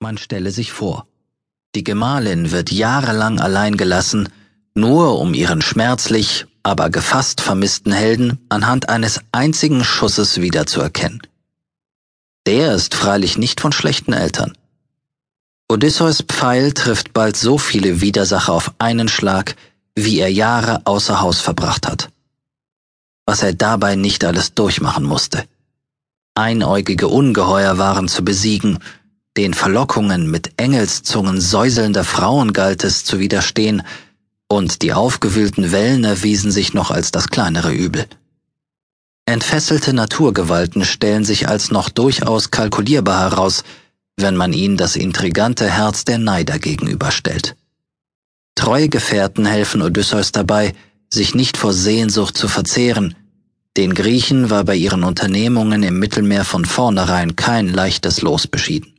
Man stelle sich vor, die Gemahlin wird jahrelang allein gelassen, nur um ihren schmerzlich, aber gefasst vermissten Helden anhand eines einzigen Schusses wiederzuerkennen. Der ist freilich nicht von schlechten Eltern. Odysseus Pfeil trifft bald so viele Widersacher auf einen Schlag, wie er Jahre außer Haus verbracht hat. Was er dabei nicht alles durchmachen musste. Einäugige Ungeheuer waren zu besiegen, den Verlockungen mit Engelszungen säuselnder Frauen galt es zu widerstehen, und die aufgewühlten Wellen erwiesen sich noch als das kleinere Übel. Entfesselte Naturgewalten stellen sich als noch durchaus kalkulierbar heraus, wenn man ihnen das intrigante Herz der Neider gegenüberstellt. Treue Gefährten helfen Odysseus dabei, sich nicht vor Sehnsucht zu verzehren, den Griechen war bei ihren Unternehmungen im Mittelmeer von vornherein kein leichtes Los beschieden.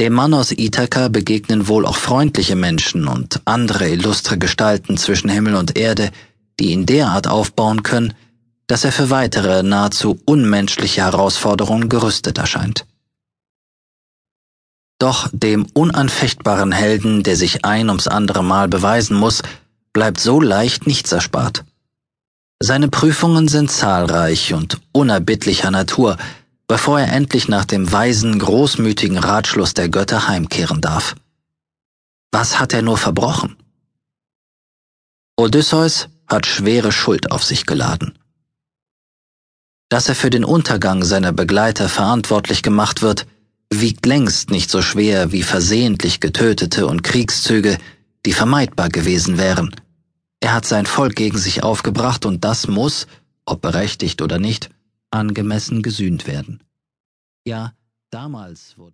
Dem Mann aus Ithaka begegnen wohl auch freundliche Menschen und andere illustre Gestalten zwischen Himmel und Erde, die ihn derart aufbauen können, dass er für weitere nahezu unmenschliche Herausforderungen gerüstet erscheint. Doch dem unanfechtbaren Helden, der sich ein ums andere Mal beweisen muss, bleibt so leicht nichts erspart. Seine Prüfungen sind zahlreich und unerbittlicher Natur, bevor er endlich nach dem weisen, großmütigen Ratschluss der Götter heimkehren darf. Was hat er nur verbrochen? Odysseus hat schwere Schuld auf sich geladen. Dass er für den Untergang seiner Begleiter verantwortlich gemacht wird, wiegt längst nicht so schwer wie versehentlich getötete und Kriegszüge, die vermeidbar gewesen wären. Er hat sein Volk gegen sich aufgebracht und das muss, ob berechtigt oder nicht, angemessen gesühnt werden. Ja, damals wurde